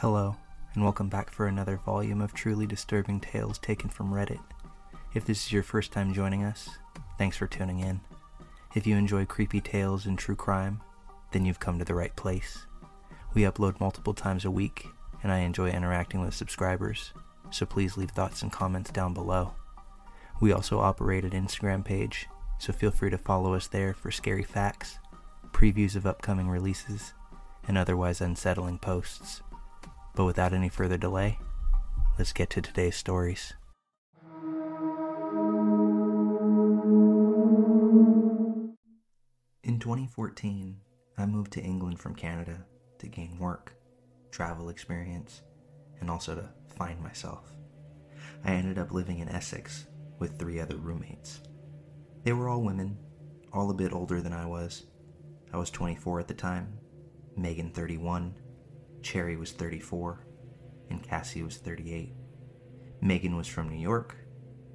Hello, and welcome back for another volume of truly disturbing tales taken from Reddit. If this is your first time joining us, thanks for tuning in. If you enjoy creepy tales and true crime, then you've come to the right place. We upload multiple times a week, and I enjoy interacting with subscribers, so please leave thoughts and comments down below. We also operate an Instagram page, so feel free to follow us there for scary facts, previews of upcoming releases, and otherwise unsettling posts. But without any further delay, let's get to today's stories. In 2014, I moved to England from Canada to gain work, travel experience, and also to find myself. I ended up living in Essex with three other roommates. They were all women, all a bit older than I was. I was 24 at the time, Megan 31, Cherry was 34, and Cassie was 38. Megan was from New York,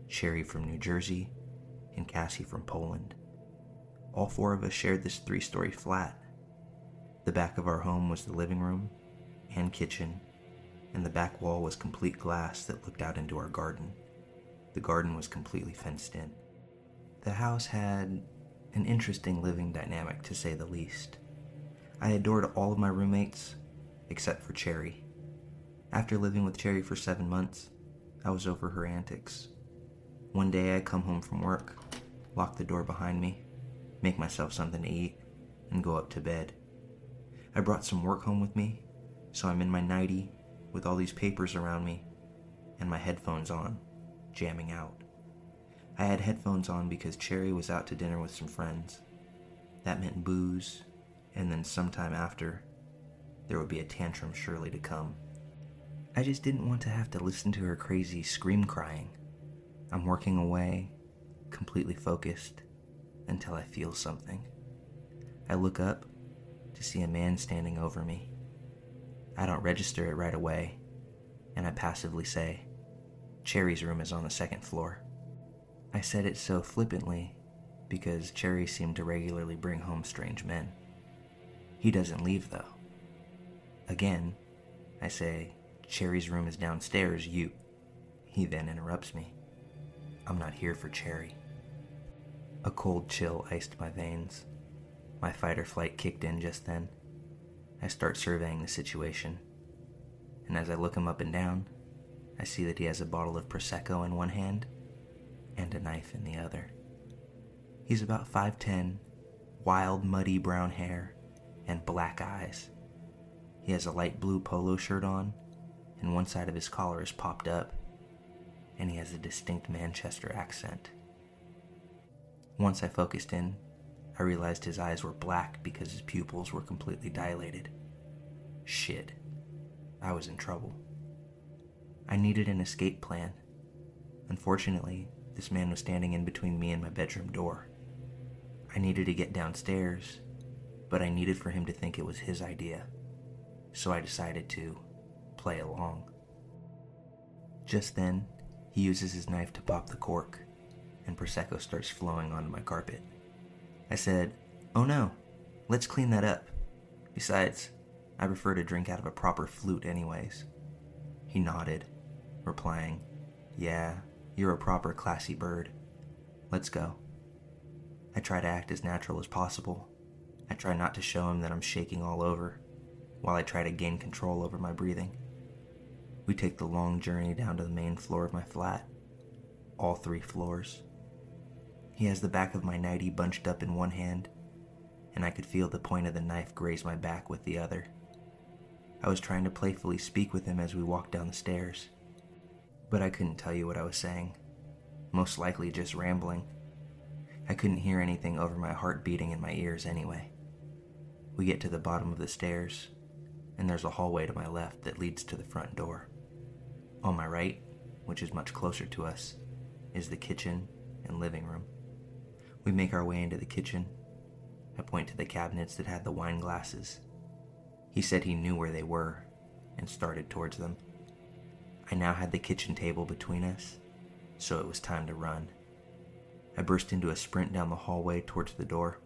Cherry from New Jersey, and Cassie from Poland. All four of us shared this three story flat. The back of our home was the living room and kitchen, and the back wall was complete glass that looked out into our garden. The garden was completely fenced in. The house had an interesting living dynamic, to say the least. I adored all of my roommates, except for Cherry. After living with Cherry for seven months, I was over her antics. One day I come home from work, lock the door behind me, make myself something to eat, and go up to bed. I brought some work home with me, so I'm in my nightie with all these papers around me and my headphones on, jamming out. I had headphones on because Cherry was out to dinner with some friends. That meant booze, and then sometime after, there would be a tantrum surely to come. I just didn't want to have to listen to her crazy scream crying. I'm working away, completely focused, until I feel something. I look up to see a man standing over me. I don't register it right away, and I passively say, Cherry's room is on the second floor. I said it so flippantly because Cherry seemed to regularly bring home strange men. He doesn't leave, though. Again, I say, Cherry's room is downstairs, you. He then interrupts me. I'm not here for Cherry. A cold chill iced my veins. My fight or flight kicked in just then. I start surveying the situation. And as I look him up and down, I see that he has a bottle of Prosecco in one hand and a knife in the other. He's about 5'10, wild, muddy brown hair, and black eyes. He has a light blue polo shirt on, and one side of his collar is popped up, and he has a distinct Manchester accent. Once I focused in, I realized his eyes were black because his pupils were completely dilated. Shit. I was in trouble. I needed an escape plan. Unfortunately, this man was standing in between me and my bedroom door. I needed to get downstairs, but I needed for him to think it was his idea. So I decided to play along. Just then, he uses his knife to pop the cork, and Prosecco starts flowing onto my carpet. I said, Oh no, let's clean that up. Besides, I prefer to drink out of a proper flute, anyways. He nodded, replying, Yeah, you're a proper classy bird. Let's go. I try to act as natural as possible. I try not to show him that I'm shaking all over, while I try to gain control over my breathing. We take the long journey down to the main floor of my flat. All three floors. He has the back of my nightie bunched up in one hand, and I could feel the point of the knife graze my back with the other. I was trying to playfully speak with him as we walked down the stairs but I couldn't tell you what I was saying. Most likely just rambling. I couldn't hear anything over my heart beating in my ears anyway. We get to the bottom of the stairs, and there's a hallway to my left that leads to the front door. On my right, which is much closer to us, is the kitchen and living room. We make our way into the kitchen. I point to the cabinets that had the wine glasses. He said he knew where they were and started towards them. I now had the kitchen table between us, so it was time to run. I burst into a sprint down the hallway towards the door.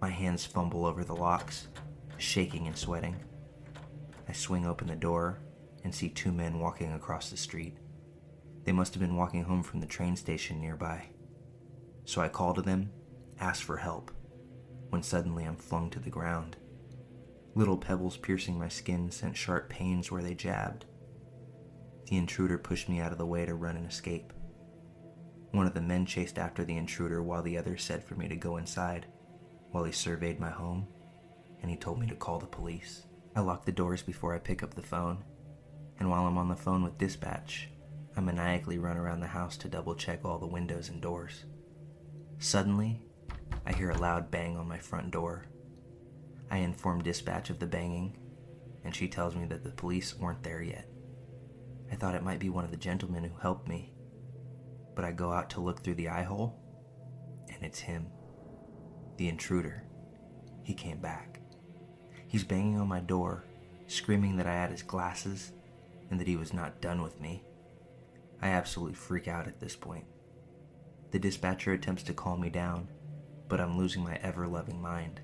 My hands fumble over the locks, shaking and sweating. I swing open the door and see two men walking across the street. They must have been walking home from the train station nearby. So I call to them, ask for help, when suddenly I'm flung to the ground. Little pebbles piercing my skin sent sharp pains where they jabbed. The intruder pushed me out of the way to run and escape. One of the men chased after the intruder while the other said for me to go inside while he surveyed my home and he told me to call the police. I lock the doors before I pick up the phone, and while I'm on the phone with dispatch, I maniacally run around the house to double check all the windows and doors. Suddenly, I hear a loud bang on my front door. I inform dispatch of the banging, and she tells me that the police weren't there yet. I thought it might be one of the gentlemen who helped me, but I go out to look through the eye hole, and it's him, the intruder. He came back. He's banging on my door, screaming that I had his glasses and that he was not done with me. I absolutely freak out at this point. The dispatcher attempts to calm me down, but I'm losing my ever loving mind.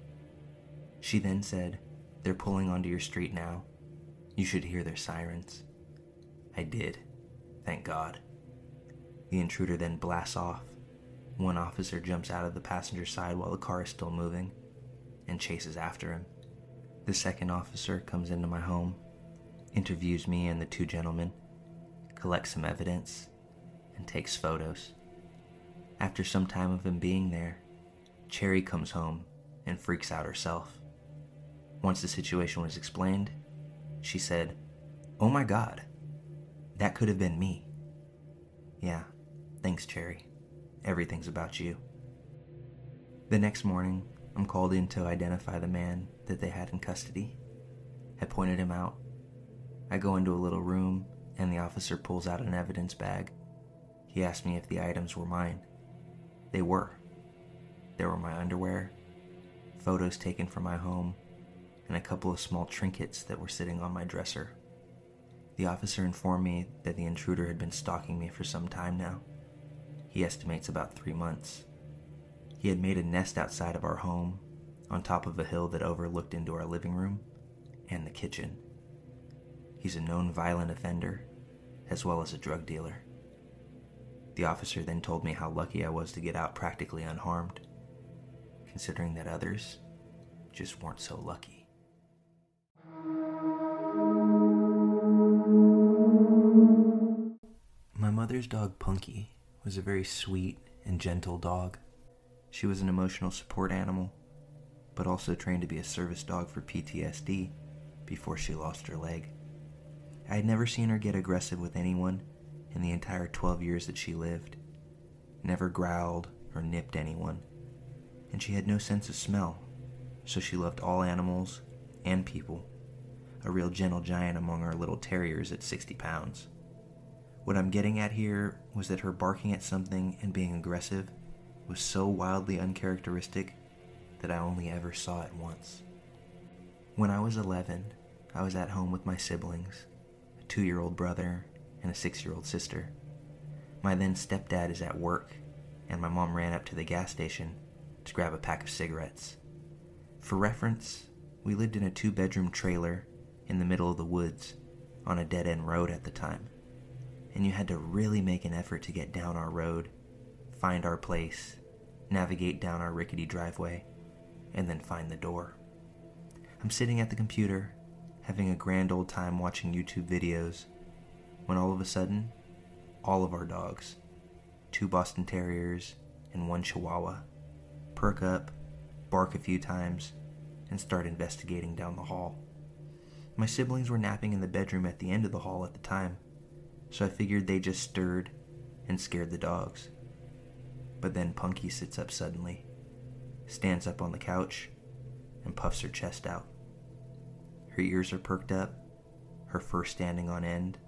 She then said, They're pulling onto your street now. You should hear their sirens. I did, thank God. The intruder then blasts off. One officer jumps out of the passenger side while the car is still moving and chases after him. The second officer comes into my home, interviews me and the two gentlemen, collects some evidence, and takes photos. After some time of him being there, Cherry comes home and freaks out herself. Once the situation was explained, she said, Oh my god, that could have been me. Yeah, thanks, Cherry. Everything's about you. The next morning, I'm called in to identify the man that they had in custody. I pointed him out. I go into a little room, and the officer pulls out an evidence bag. He asked me if the items were mine. They were. There were my underwear, photos taken from my home, and a couple of small trinkets that were sitting on my dresser. The officer informed me that the intruder had been stalking me for some time now. He estimates about three months. He had made a nest outside of our home, on top of a hill that overlooked into our living room and the kitchen. He's a known violent offender, as well as a drug dealer. The officer then told me how lucky I was to get out practically unharmed, considering that others just weren't so lucky. My mother's dog Punky was a very sweet and gentle dog. She was an emotional support animal, but also trained to be a service dog for PTSD before she lost her leg. I had never seen her get aggressive with anyone in the entire 12 years that she lived, never growled or nipped anyone, and she had no sense of smell, so she loved all animals and people, a real gentle giant among our little terriers at 60 pounds. What I'm getting at here was that her barking at something and being aggressive was so wildly uncharacteristic that I only ever saw it once. When I was 11, I was at home with my siblings, a two year old brother and a six year old sister. My then stepdad is at work, and my mom ran up to the gas station to grab a pack of cigarettes. For reference, we lived in a two bedroom trailer in the middle of the woods on a dead end road at the time and you had to really make an effort to get down our road, find our place, navigate down our rickety driveway, and then find the door. I'm sitting at the computer, having a grand old time watching YouTube videos, when all of a sudden, all of our dogs, two Boston Terriers and one Chihuahua, perk up, bark a few times, and start investigating down the hall. My siblings were napping in the bedroom at the end of the hall at the time so I figured they just stirred and scared the dogs. But then Punky sits up suddenly, stands up on the couch, and puffs her chest out. Her ears are perked up, her fur standing on end,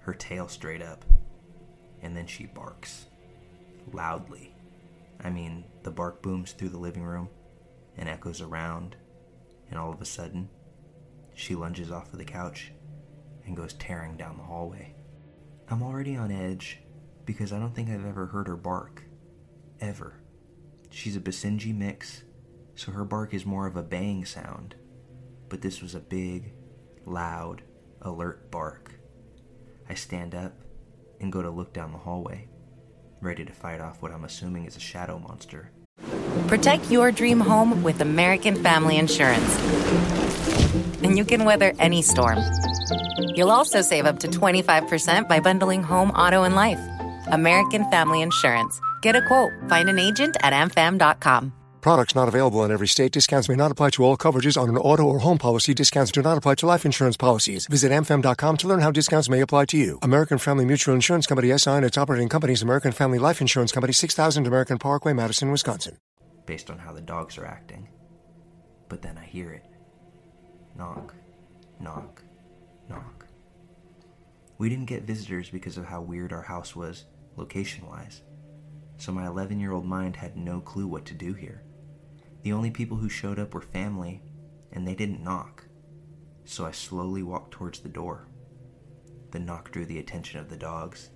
her tail straight up, and then she barks. Loudly. I mean, the bark booms through the living room and echoes around, and all of a sudden, she lunges off of the couch and goes tearing down the hallway. I'm already on edge because I don't think I've ever heard her bark. Ever. She's a Basenji mix, so her bark is more of a bang sound. But this was a big, loud, alert bark. I stand up and go to look down the hallway, ready to fight off what I'm assuming is a shadow monster. Protect your dream home with American Family Insurance. And you can weather any storm. You'll also save up to 25% by bundling home, auto, and life. American Family Insurance. Get a quote. Find an agent at amfam.com. Products not available in every state. Discounts may not apply to all coverages on an auto or home policy. Discounts do not apply to life insurance policies. Visit amfam.com to learn how discounts may apply to you. American Family Mutual Insurance Company SI and its operating companies American Family Life Insurance Company 6000 American Parkway, Madison, Wisconsin. based on how the dogs are acting. But then I hear it. Knock, knock, knock. We didn't get visitors because of how weird our house was, location wise. So my 11 year old mind had no clue what to do here. The only people who showed up were family, and they didn't knock. So I slowly walked towards the door. The knock drew the attention of the dogs,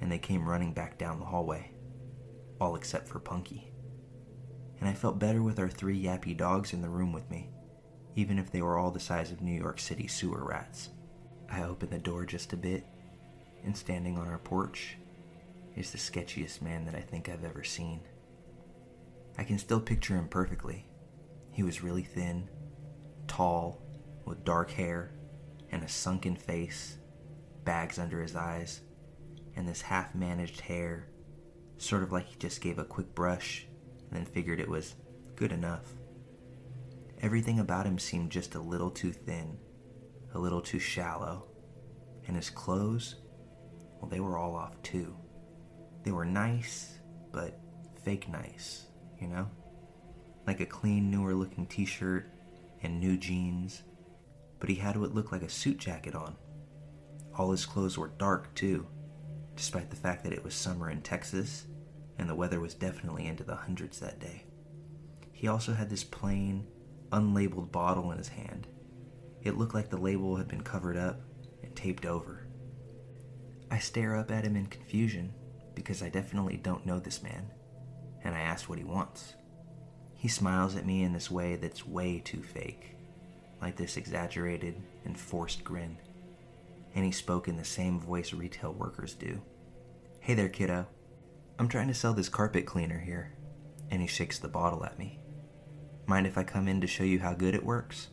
and they came running back down the hallway, all except for Punky and I felt better with our three yappy dogs in the room with me, even if they were all the size of New York City sewer rats. I opened the door just a bit, and standing on our porch is the sketchiest man that I think I've ever seen. I can still picture him perfectly. He was really thin, tall, with dark hair and a sunken face, bags under his eyes, and this half managed hair, sort of like he just gave a quick brush and then figured it was good enough. Everything about him seemed just a little too thin, a little too shallow, and his clothes, well, they were all off too. They were nice, but fake nice, you know? Like a clean, newer looking t shirt and new jeans, but he had what looked like a suit jacket on. All his clothes were dark too, despite the fact that it was summer in Texas and the weather was definitely into the hundreds that day. He also had this plain, unlabeled bottle in his hand. It looked like the label had been covered up and taped over. I stare up at him in confusion because I definitely don't know this man, and I ask what he wants. He smiles at me in this way that's way too fake, like this exaggerated and forced grin. And he spoke in the same voice retail workers do. Hey there, kiddo. I'm trying to sell this carpet cleaner here. And he shakes the bottle at me. Mind if I come in to show you how good it works?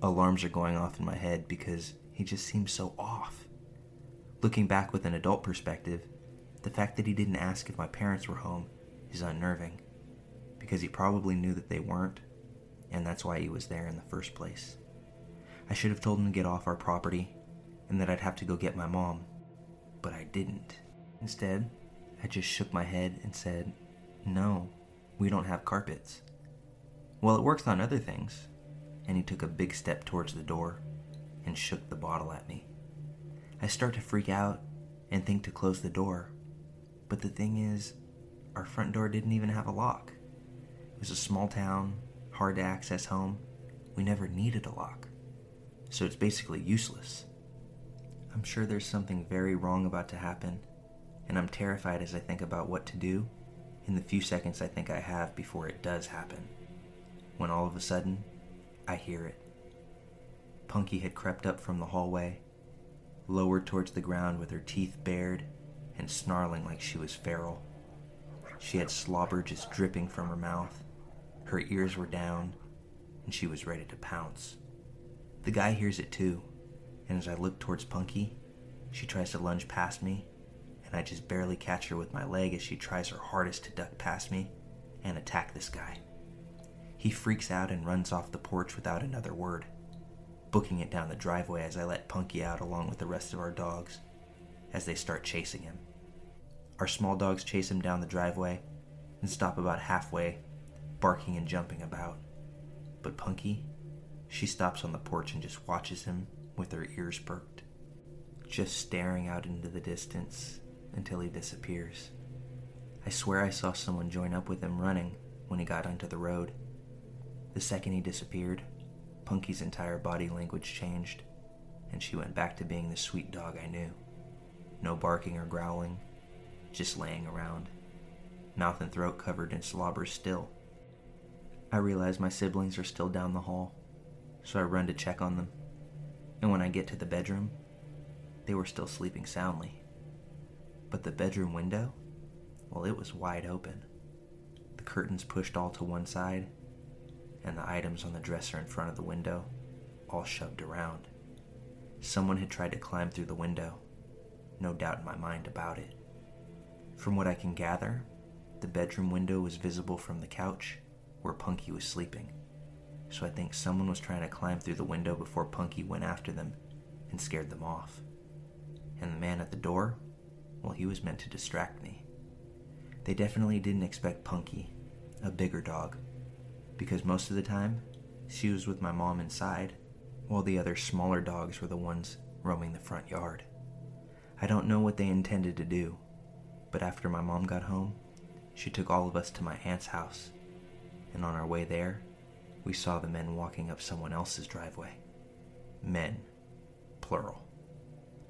Alarms are going off in my head because he just seems so off. Looking back with an adult perspective, the fact that he didn't ask if my parents were home is unnerving because he probably knew that they weren't, and that's why he was there in the first place. I should have told him to get off our property and that I'd have to go get my mom, but I didn't. Instead, I just shook my head and said, No, we don't have carpets. Well, it works on other things. And he took a big step towards the door and shook the bottle at me. I start to freak out and think to close the door. But the thing is, our front door didn't even have a lock. It was a small town, hard to access home. We never needed a lock. So it's basically useless. I'm sure there's something very wrong about to happen and I'm terrified as I think about what to do in the few seconds I think I have before it does happen. When all of a sudden, I hear it. Punky had crept up from the hallway, lowered towards the ground with her teeth bared and snarling like she was feral. She had slobber just dripping from her mouth, her ears were down, and she was ready to pounce. The guy hears it too, and as I look towards Punky, she tries to lunge past me and I just barely catch her with my leg as she tries her hardest to duck past me and attack this guy. He freaks out and runs off the porch without another word, booking it down the driveway as I let Punky out along with the rest of our dogs as they start chasing him. Our small dogs chase him down the driveway and stop about halfway, barking and jumping about. But Punky, she stops on the porch and just watches him with her ears perked, just staring out into the distance until he disappears. I swear I saw someone join up with him running when he got onto the road. The second he disappeared, Punky's entire body language changed, and she went back to being the sweet dog I knew. No barking or growling, just laying around, mouth and throat covered in slobber still. I realize my siblings are still down the hall, so I run to check on them. And when I get to the bedroom, they were still sleeping soundly. But the bedroom window, well, it was wide open. The curtains pushed all to one side, and the items on the dresser in front of the window all shoved around. Someone had tried to climb through the window, no doubt in my mind about it. From what I can gather, the bedroom window was visible from the couch where Punky was sleeping, so I think someone was trying to climb through the window before Punky went after them and scared them off. And the man at the door, well, he was meant to distract me. They definitely didn't expect Punky, a bigger dog, because most of the time she was with my mom inside, while the other smaller dogs were the ones roaming the front yard. I don't know what they intended to do, but after my mom got home, she took all of us to my aunt's house, and on our way there, we saw the men walking up someone else's driveway. Men, plural,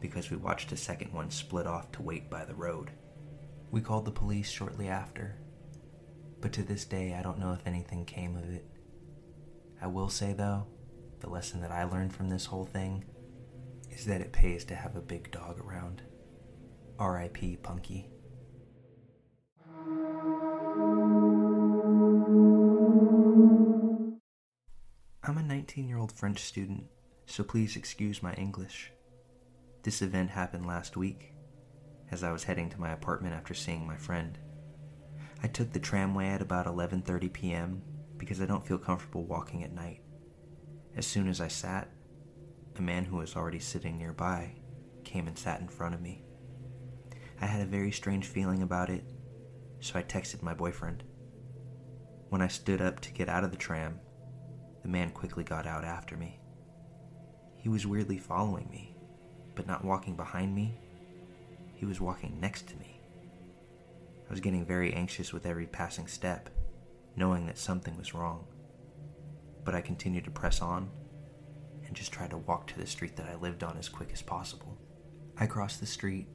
because we watched a second one split off to wait by the road. We called the police shortly after, but to this day, I don't know if anything came of it. I will say, though, the lesson that I learned from this whole thing is that it pays to have a big dog around. R.I.P. Punky. 19 year old French student, so please excuse my English. This event happened last week, as I was heading to my apartment after seeing my friend. I took the tramway at about 11:30 p.m. because I don't feel comfortable walking at night. As soon as I sat, a man who was already sitting nearby came and sat in front of me. I had a very strange feeling about it, so I texted my boyfriend. When I stood up to get out of the tram, the man quickly got out after me. He was weirdly following me, but not walking behind me. He was walking next to me. I was getting very anxious with every passing step, knowing that something was wrong. But I continued to press on and just tried to walk to the street that I lived on as quick as possible. I crossed the street,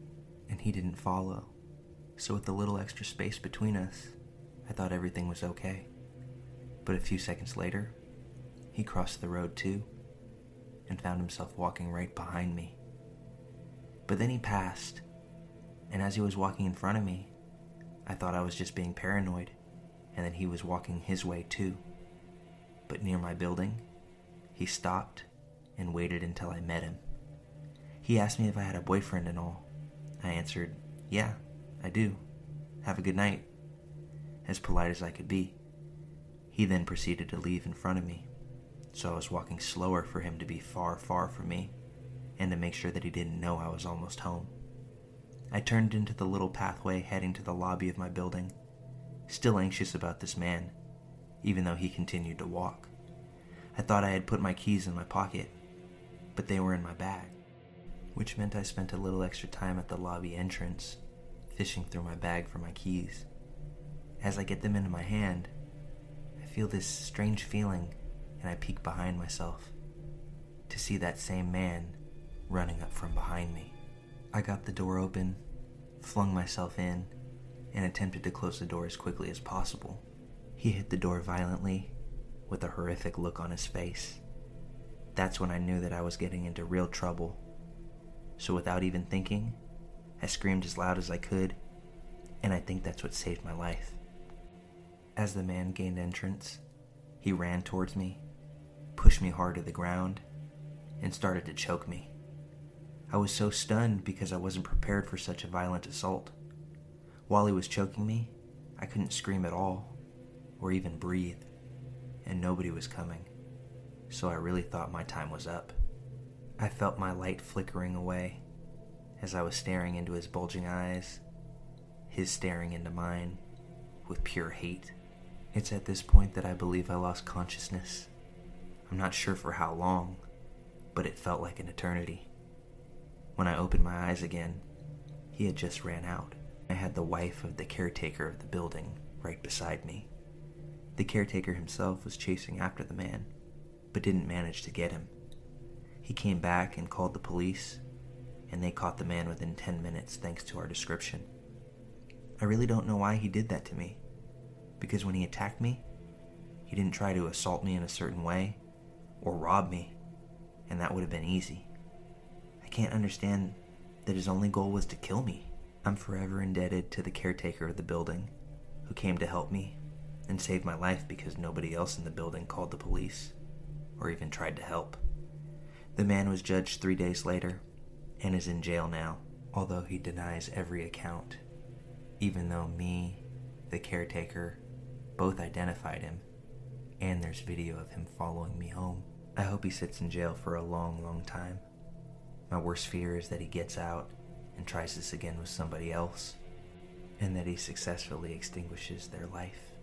and he didn't follow, so with the little extra space between us, I thought everything was okay. But a few seconds later, he crossed the road too and found himself walking right behind me. But then he passed, and as he was walking in front of me, I thought I was just being paranoid and that he was walking his way too. But near my building, he stopped and waited until I met him. He asked me if I had a boyfriend and all. I answered, Yeah, I do. Have a good night. As polite as I could be. He then proceeded to leave in front of me so I was walking slower for him to be far, far from me, and to make sure that he didn't know I was almost home. I turned into the little pathway heading to the lobby of my building, still anxious about this man, even though he continued to walk. I thought I had put my keys in my pocket, but they were in my bag, which meant I spent a little extra time at the lobby entrance, fishing through my bag for my keys. As I get them into my hand, I feel this strange feeling and I peek behind myself to see that same man running up from behind me. I got the door open, flung myself in, and attempted to close the door as quickly as possible. He hit the door violently, with a horrific look on his face. That's when I knew that I was getting into real trouble. So without even thinking, I screamed as loud as I could, and I think that's what saved my life. As the man gained entrance, he ran towards me pushed me hard to the ground, and started to choke me. I was so stunned because I wasn't prepared for such a violent assault. While he was choking me, I couldn't scream at all, or even breathe, and nobody was coming, so I really thought my time was up. I felt my light flickering away as I was staring into his bulging eyes, his staring into mine with pure hate. It's at this point that I believe I lost consciousness I'm not sure for how long, but it felt like an eternity. When I opened my eyes again, he had just ran out. I had the wife of the caretaker of the building right beside me. The caretaker himself was chasing after the man, but didn't manage to get him. He came back and called the police, and they caught the man within 10 minutes thanks to our description. I really don't know why he did that to me, because when he attacked me, he didn't try to assault me in a certain way or rob me. and that would have been easy. I can't understand that his only goal was to kill me. I'm forever indebted to the caretaker of the building who came to help me and save my life because nobody else in the building called the police or even tried to help. The man was judged three days later and is in jail now, although he denies every account, even though me, the caretaker, both identified him, and there's video of him following me home. I hope he sits in jail for a long, long time. My worst fear is that he gets out and tries this again with somebody else, and that he successfully extinguishes their life.